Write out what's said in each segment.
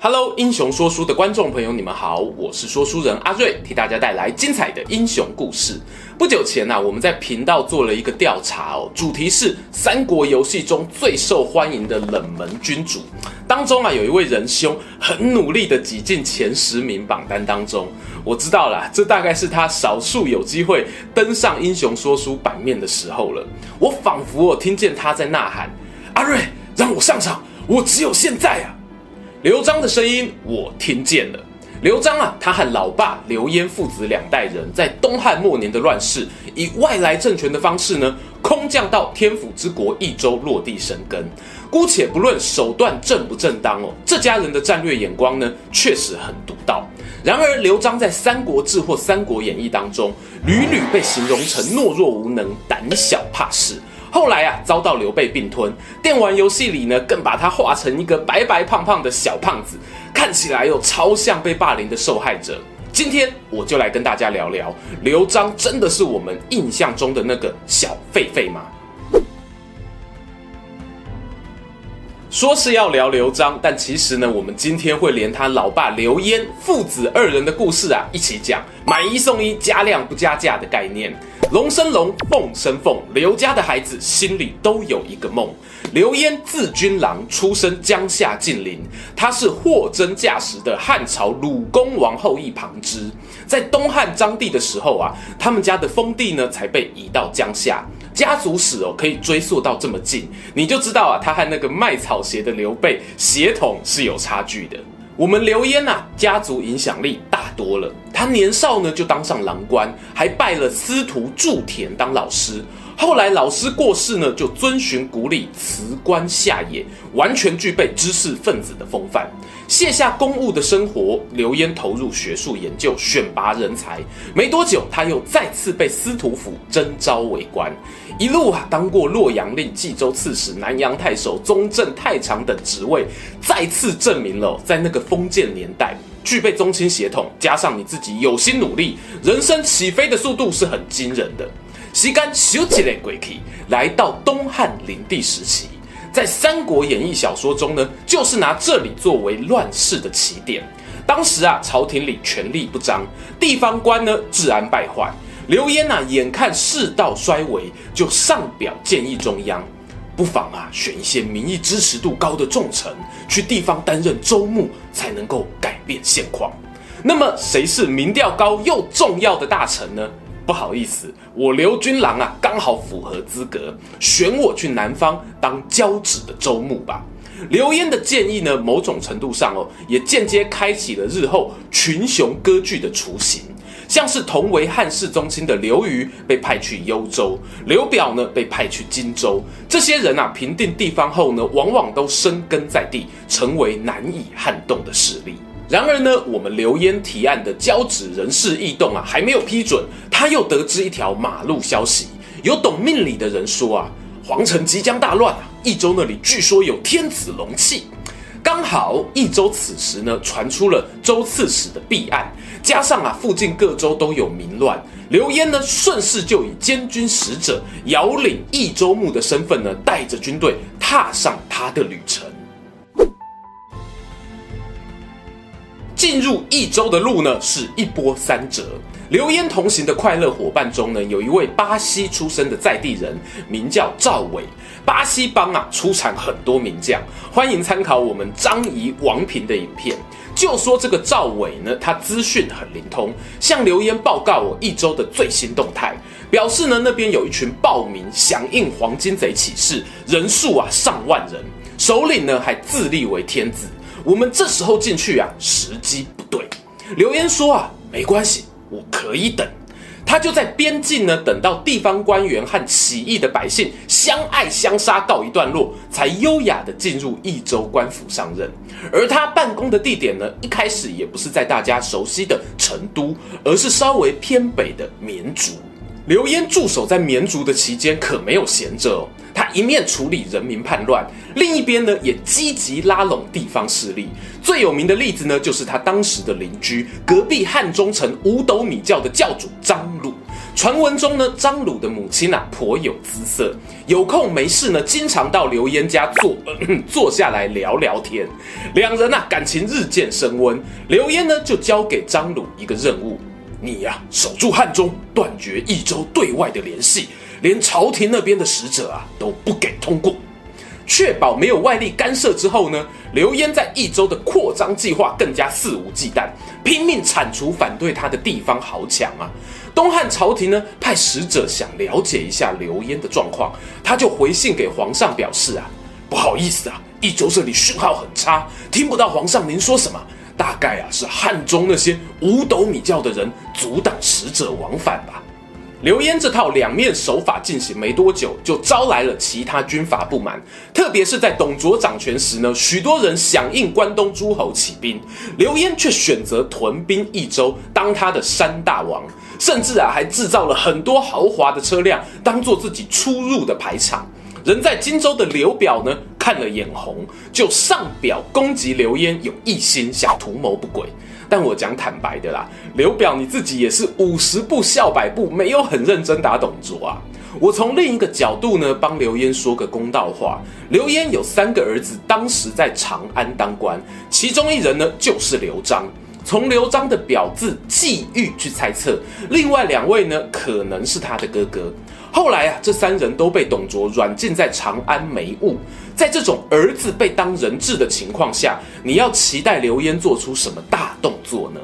Hello，英雄说书的观众朋友，你们好，我是说书人阿瑞，替大家带来精彩的英雄故事。不久前呢、啊，我们在频道做了一个调查哦，主题是三国游戏中最受欢迎的冷门君主。当中啊，有一位仁兄很努力的挤进前十名榜单当中。我知道了，这大概是他少数有机会登上英雄说书版面的时候了。我仿佛我听见他在呐喊：“阿瑞，让我上场，我只有现在啊！”刘璋的声音我听见了。刘璋啊，他和老爸刘焉父子两代人在东汉末年的乱世，以外来政权的方式呢，空降到天府之国益州落地生根。姑且不论手段正不正当哦，这家人的战略眼光呢，确实很独到。然而，刘璋在《三国志》或《三国演义》当中，屡屡被形容成懦弱无能、胆小怕事。后来啊，遭到刘备并吞，电玩游戏里呢，更把他画成一个白白胖胖的小胖子，看起来又超像被霸凌的受害者。今天我就来跟大家聊聊，刘璋真的是我们印象中的那个小狒狒吗？说是要聊刘璋，但其实呢，我们今天会连他老爸刘焉父子二人的故事啊一起讲，买一送一，加量不加价的概念。龙生龙，凤生凤，刘家的孩子心里都有一个梦。刘焉字君郎，出生江夏晋陵，他是货真价实的汉朝鲁公王后裔旁支。在东汉章帝的时候啊，他们家的封地呢才被移到江夏。家族史哦，可以追溯到这么近，你就知道啊，他和那个卖草鞋的刘备血统是有差距的。我们刘焉呐，家族影响力大多了。他年少呢就当上郎官，还拜了司徒祝田当老师。后来老师过世呢，就遵循古礼辞官下野，完全具备知识分子的风范。卸下公务的生活，刘焉投入学术研究，选拔人才。没多久，他又再次被司徒府征召为官。一路啊，当过洛阳令、冀州刺史、南阳太守、宗正太常等职位，再次证明了在那个封建年代，具备宗亲血统，加上你自己有心努力，人生起飞的速度是很惊人的。时间咻一下过去，来到东汉灵帝时期，在《三国演义》小说中呢，就是拿这里作为乱世的起点。当时啊，朝廷里权力不彰，地方官呢治安败坏。刘焉呐，眼看世道衰微，就上表建议中央，不妨啊选一些民意支持度高的重臣去地方担任州牧，才能够改变现况。那么谁是民调高又重要的大臣呢？不好意思，我刘君郎啊刚好符合资格，选我去南方当交趾的州牧吧。刘焉的建议呢，某种程度上哦，也间接开启了日后群雄割据的雏形。像是同为汉室宗亲的刘虞被派去幽州，刘表呢被派去荆州。这些人啊，平定地方后呢，往往都生根在地，成为难以撼动的势力。然而呢，我们刘焉提案的交趾人事异动啊，还没有批准，他又得知一条马路消息，有懂命理的人说啊，皇城即将大乱啊，益州那里据说有天子龙气。刚好益州此时呢传出了州刺史的弊案，加上啊附近各州都有民乱，刘焉呢顺势就以监军使者遥领益州牧的身份呢，带着军队踏上他的旅程。进入益州的路呢是一波三折。刘焉同行的快乐伙伴中呢，有一位巴西出生的在地人，名叫赵伟。巴西帮啊出产很多名将，欢迎参考我们张仪、王平的影片。就说这个赵伟呢，他资讯很灵通，向刘焉报告我益州的最新动态，表示呢那边有一群暴民响应黄金贼起事，人数啊上万人，首领呢还自立为天子。我们这时候进去啊，时机不对。刘焉说啊，没关系。我可以等，他就在边境呢，等到地方官员和起义的百姓相爱相杀告一段落，才优雅地进入益州官府上任。而他办公的地点呢，一开始也不是在大家熟悉的成都，而是稍微偏北的绵竹。刘焉驻守在绵竹的期间可没有闲着哦，他一面处理人民叛乱，另一边呢也积极拉拢地方势力。最有名的例子呢，就是他当时的邻居，隔壁汉中城五斗米教的教主张鲁。传闻中呢，张鲁的母亲啊颇有姿色，有空没事呢，经常到刘焉家坐、坐下来聊聊天。两人啊感情日渐升温。刘焉呢就交给张鲁一个任务。你呀、守住汉中，断绝益州对外的联系，连朝廷那边的使者啊都不给通过，确保没有外力干涉之后呢，刘焉在益州的扩张计划更加肆无忌惮，拼命铲除反对他的地方豪强啊。东汉朝廷呢派使者想了解一下刘焉的状况，他就回信给皇上表示啊，不好意思啊，益州这里讯号很差，听不到皇上您说什么。大概啊是汉中那些五斗米教的人阻挡使者往返吧。刘焉这套两面手法进行没多久，就招来了其他军阀不满。特别是在董卓掌权时呢，许多人响应关东诸侯起兵，刘焉却选择屯兵益州，当他的山大王，甚至啊还制造了很多豪华的车辆，当做自己出入的排场。人在荆州的刘表呢，看了眼红，就上表攻击刘焉有异心，想图谋不轨。但我讲坦白的啦，刘表你自己也是五十步笑百步，没有很认真打董卓啊。我从另一个角度呢，帮刘焉说个公道话。刘焉有三个儿子，当时在长安当官，其中一人呢就是刘璋。从刘璋的表字季玉去猜测，另外两位呢可能是他的哥哥。后来啊，这三人都被董卓软禁在长安没务。在这种儿子被当人质的情况下，你要期待刘焉做出什么大动作呢？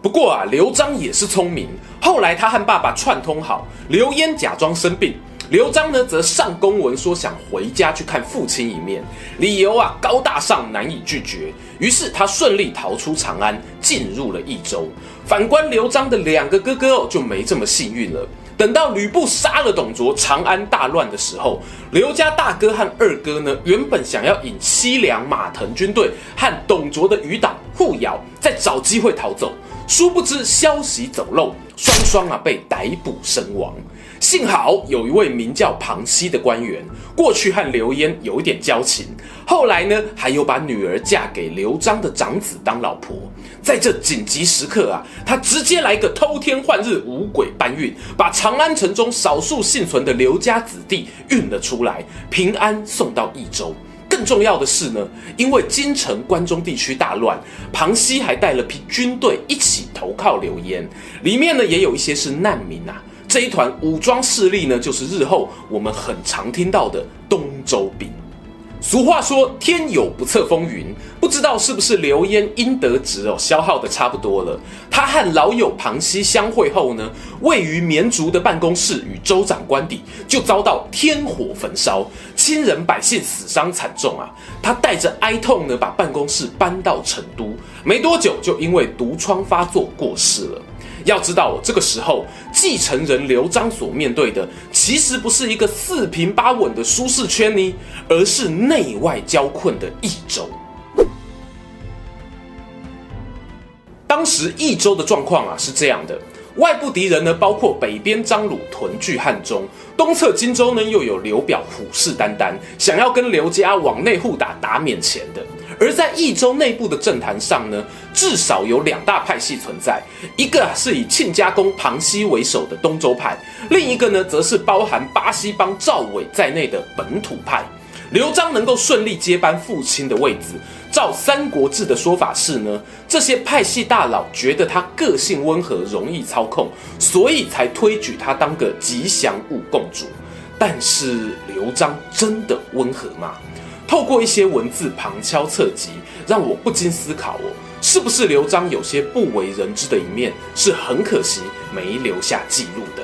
不过啊，刘璋也是聪明。后来他和爸爸串通好，刘焉假装生病，刘璋呢则上公文说想回家去看父亲一面，理由啊高大上难以拒绝。于是他顺利逃出长安，进入了益州。反观刘璋的两个哥哥哦，就没这么幸运了。等到吕布杀了董卓，长安大乱的时候，刘家大哥和二哥呢，原本想要引西凉马腾军队和董卓的余党互咬，再找机会逃走，殊不知消息走漏，双双啊被逮捕身亡。幸好有一位名叫庞熙的官员，过去和刘焉有一点交情，后来呢，还有把女儿嫁给刘璋的长子当老婆。在这紧急时刻啊，他直接来个偷天换日、五鬼搬运，把长安城中少数幸存的刘家子弟运了出来，平安送到益州。更重要的是呢，因为京城关中地区大乱，庞熙还带了批军队一起投靠刘焉，里面呢也有一些是难民啊。这一团武装势力呢，就是日后我们很常听到的东周兵。俗话说“天有不测风云”，不知道是不是刘焉阴德值哦消耗的差不多了。他和老友庞熙相会后呢，位于绵竹的办公室与州长官邸就遭到天火焚烧，亲人百姓死伤惨重啊。他带着哀痛呢，把办公室搬到成都，没多久就因为毒疮发作过世了。要知道，这个时候继承人刘璋所面对的，其实不是一个四平八稳的舒适圈呢，而是内外交困的益州。当时益州的状况啊是这样的：外部敌人呢，包括北边张鲁屯聚汉中，东侧荆州呢又有刘表虎视眈眈，想要跟刘家往内互打，打免钱的。而在益州内部的政坛上呢，至少有两大派系存在，一个是以亲家公庞熙为首的东周派，另一个呢，则是包含巴西帮赵伟在内的本土派。刘璋能够顺利接班父亲的位子，照《三国志》的说法是呢，这些派系大佬觉得他个性温和，容易操控，所以才推举他当个吉祥物共主。但是刘璋真的温和吗？透过一些文字旁敲侧击，让我不禁思考哦，是不是刘璋有些不为人知的一面，是很可惜没留下记录的？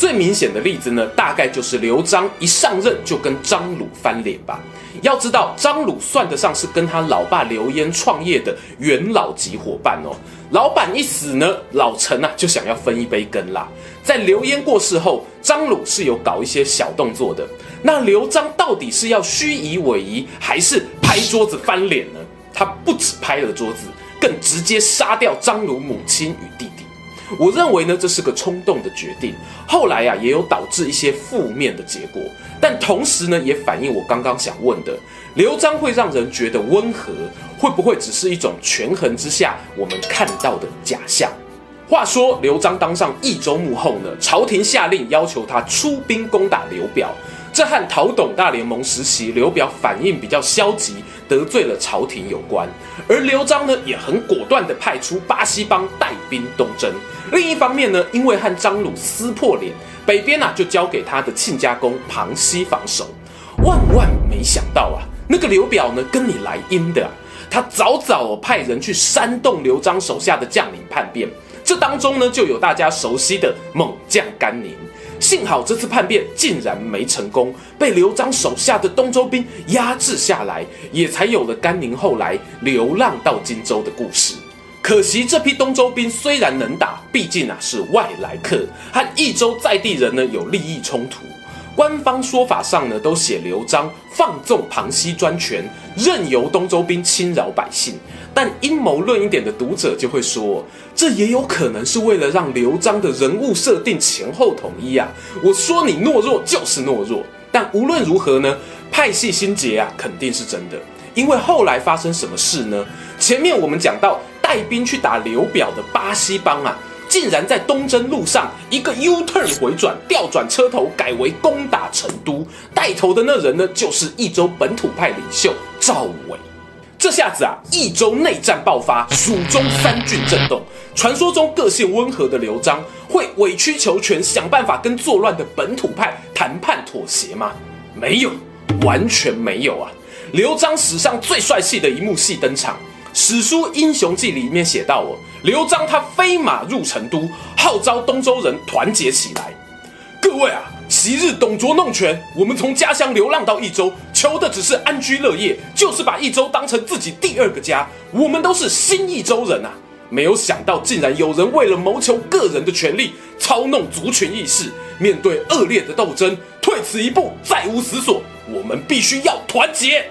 最明显的例子呢，大概就是刘璋一上任就跟张鲁翻脸吧。要知道，张鲁算得上是跟他老爸刘焉创业的元老级伙伴哦。老板一死呢，老陈啊就想要分一杯羹啦。在刘焉过世后，张鲁是有搞一些小动作的。那刘璋到底是要虚以委蛇，还是拍桌子翻脸呢？他不止拍了桌子，更直接杀掉张鲁母亲与弟弟。我认为呢，这是个冲动的决定。后来啊，也有导致一些负面的结果。但同时呢，也反映我刚刚想问的：刘璋会让人觉得温和，会不会只是一种权衡之下我们看到的假象？话说刘璋当上益州牧后呢，朝廷下令要求他出兵攻打刘表。这和讨董大联盟时期刘表反应比较消极，得罪了朝廷有关。而刘璋呢，也很果断地派出巴西帮带兵东征。另一方面呢，因为和张鲁撕破脸，北边啊就交给他的亲家公庞熙防守。万万没想到啊，那个刘表呢，跟你来阴的啊，他早早派人去煽动刘璋手下的将领叛变。这当中呢，就有大家熟悉的猛将甘宁。幸好这次叛变竟然没成功，被刘璋手下的东周兵压制下来，也才有了甘宁后来流浪到荆州的故事。可惜这批东周兵虽然能打，毕竟啊是外来客，和益州在地人呢有利益冲突。官方说法上呢都写刘璋放纵庞熙专权，任由东周兵侵扰百姓。但阴谋论一点的读者就会说，这也有可能是为了让刘璋的人物设定前后统一啊！我说你懦弱就是懦弱。但无论如何呢，派系心结啊肯定是真的。因为后来发生什么事呢？前面我们讲到带兵去打刘表的巴西帮啊，竟然在东征路上一个 U turn 回转，调转车头改为攻打成都。带头的那人呢，就是益州本土派领袖赵伟。这下子啊，益州内战爆发，蜀中三郡震动。传说中个性温和的刘璋会委曲求全，想办法跟作乱的本土派谈判妥协吗？没有，完全没有啊！刘璋史上最帅气的一幕戏登场，史书《英雄记》里面写到哦，刘璋他飞马入成都，号召东周人团结起来。各位啊！昔日董卓弄权，我们从家乡流浪到益州，求的只是安居乐业，就是把益州当成自己第二个家。我们都是新益州人啊！没有想到，竟然有人为了谋求个人的权利，操弄族群意识。面对恶劣的斗争，退此一步，再无死所。我们必须要团结，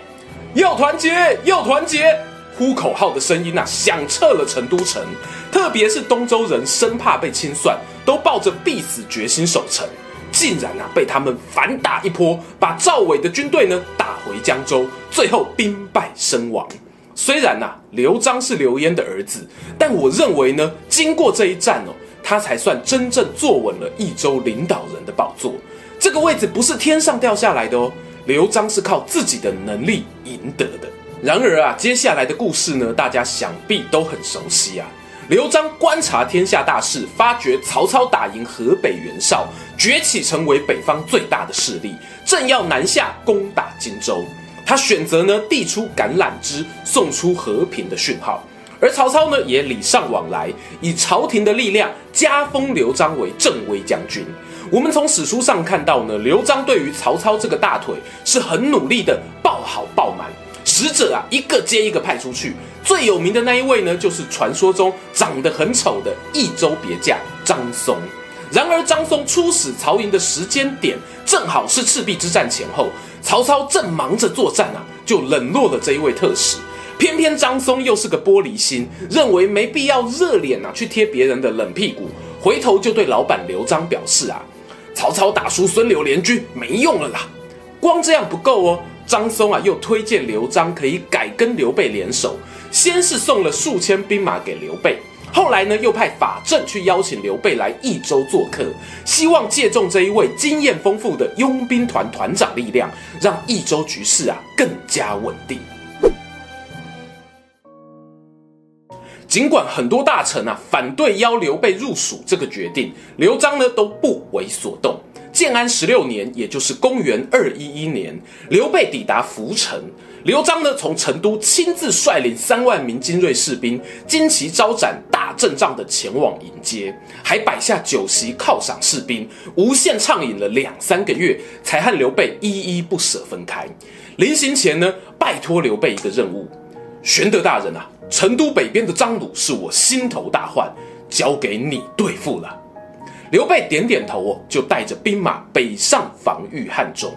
要团结，要团结！呼口号的声音啊，响彻了成都城。特别是东周人，生怕被清算，都抱着必死决心守城。竟然啊，被他们反打一波，把赵伟的军队呢打回江州，最后兵败身亡。虽然啊，刘璋是刘焉的儿子，但我认为呢，经过这一战哦，他才算真正坐稳了益州领导人的宝座。这个位置不是天上掉下来的哦，刘璋是靠自己的能力赢得的。然而啊，接下来的故事呢，大家想必都很熟悉啊。刘璋观察天下大势，发觉曹操打赢河北袁绍，崛起成为北方最大的势力，正要南下攻打荆州。他选择呢递出橄榄枝，送出和平的讯号。而曹操呢也礼尚往来，以朝廷的力量加封刘璋为镇威将军。我们从史书上看到呢，刘璋对于曹操这个大腿是很努力的抱好抱满。使者啊，一个接一个派出去。最有名的那一位呢，就是传说中长得很丑的益州别驾张松。然而，张松出使曹营的时间点，正好是赤壁之战前后，曹操正忙着作战啊，就冷落了这一位特使。偏偏张松又是个玻璃心，认为没必要热脸啊去贴别人的冷屁股，回头就对老板刘璋表示啊，曹操打输孙刘联军没用了啦。光这样不够哦。张松啊，又推荐刘璋可以改跟刘备联手。先是送了数千兵马给刘备，后来呢，又派法正去邀请刘备来益州做客，希望借重这一位经验丰富的佣兵团团长力量，让益州局势啊更加稳定。尽管很多大臣啊反对邀刘备入蜀这个决定，刘璋呢都不为所动。建安十六年，也就是公元二一一年，刘备抵达涪城，刘璋呢从成都亲自率领三万名精锐士兵，旌旗招展，大阵仗的前往迎接，还摆下酒席犒赏士兵，无限畅饮了两三个月，才和刘备依依不舍分开。临行前呢，拜托刘备一个任务：玄德大人啊，成都北边的张鲁是我心头大患，交给你对付了。刘备点点头，就带着兵马北上防御汉中。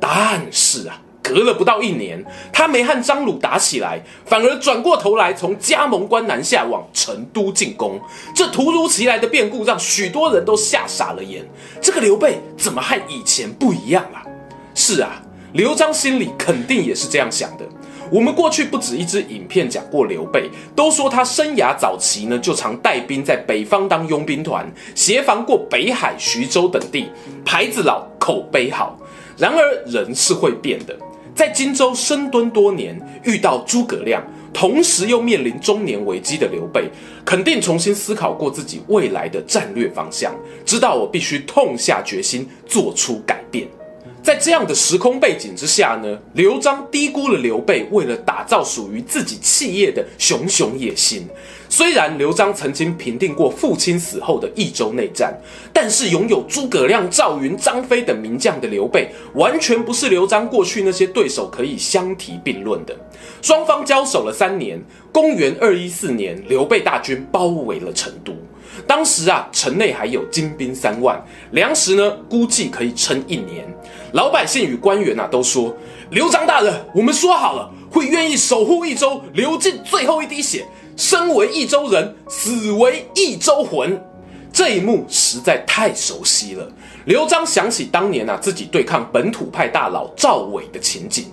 但是啊，隔了不到一年，他没和张鲁打起来，反而转过头来从加盟关南下往成都进攻。这突如其来的变故让许多人都吓傻了眼。这个刘备怎么和以前不一样了？是啊，刘璋心里肯定也是这样想的。我们过去不止一支影片讲过刘备，都说他生涯早期呢就常带兵在北方当佣兵团，协防过北海、徐州等地，牌子老，口碑好。然而人是会变的。在荆州深蹲多年，遇到诸葛亮，同时又面临中年危机的刘备，肯定重新思考过自己未来的战略方向，知道我必须痛下决心做出改变。在这样的时空背景之下呢，刘璋低估了刘备为了打造属于自己企业的熊熊野心。虽然刘璋曾经平定过父亲死后的益州内战，但是拥有诸葛亮、赵云、张飞等名将的刘备，完全不是刘璋过去那些对手可以相提并论的。双方交手了三年，公元二一四年，刘备大军包围了成都。当时啊，城内还有精兵三万，粮食呢，估计可以撑一年。老百姓与官员啊，都说刘璋大人，我们说好了，会愿意守护益州，流尽最后一滴血。生为益州人，死为益州魂，这一幕实在太熟悉了。刘璋想起当年啊，自己对抗本土派大佬赵伟的情景。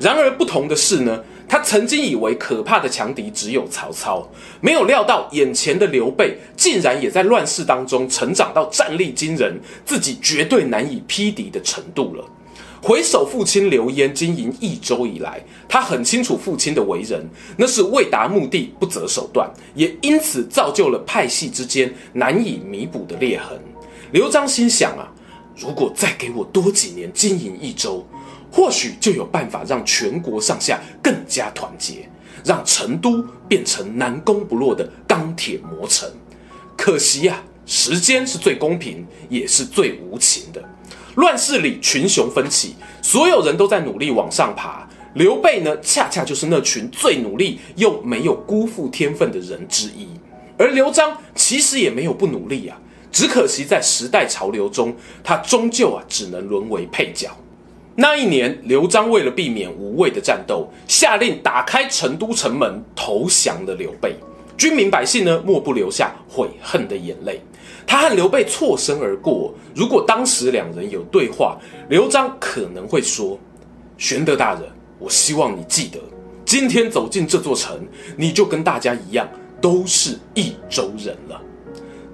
然而不同的是呢，他曾经以为可怕的强敌只有曹操，没有料到眼前的刘备竟然也在乱世当中成长到战力惊人、自己绝对难以匹敌的程度了。回首父亲刘焉经营益州以来，他很清楚父亲的为人，那是为达目的不择手段，也因此造就了派系之间难以弥补的裂痕。刘璋心想啊，如果再给我多几年经营益州，或许就有办法让全国上下更加团结，让成都变成南攻不落的钢铁魔城。可惜呀，时间是最公平，也是最无情的。乱世里群雄纷起，所有人都在努力往上爬。刘备呢，恰恰就是那群最努力又没有辜负天分的人之一。而刘璋其实也没有不努力啊，只可惜在时代潮流中，他终究啊只能沦为配角。那一年，刘璋为了避免无谓的战斗，下令打开成都城门，投降了刘备。军民百姓呢，莫不流下悔恨的眼泪。他和刘备错身而过，如果当时两人有对话，刘璋可能会说：“玄德大人，我希望你记得，今天走进这座城，你就跟大家一样，都是益州人了。”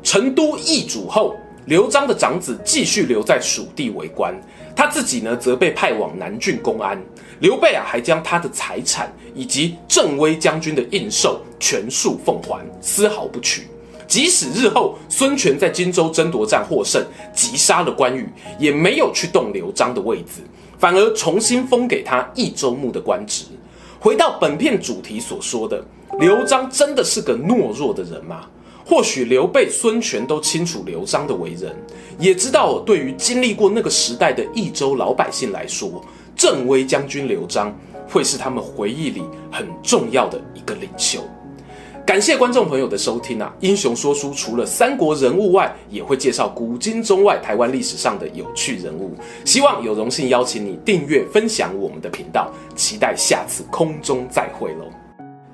成都易主后，刘璋的长子继续留在蜀地为官，他自己呢，则被派往南郡公安。刘备啊，还将他的财产以及镇威将军的印绶全数奉还，丝毫不取。即使日后孙权在荆州争夺战获胜，击杀了关羽，也没有去动刘璋的位子，反而重新封给他益州牧的官职。回到本片主题所说的，刘璋真的是个懦弱的人吗？或许刘备、孙权都清楚刘璋的为人，也知道对于经历过那个时代的益州老百姓来说，镇威将军刘璋会是他们回忆里很重要的一个领袖。感谢观众朋友的收听啊！英雄说书除了三国人物外，也会介绍古今中外台湾历史上的有趣人物。希望有荣幸邀请你订阅分享我们的频道，期待下次空中再会喽！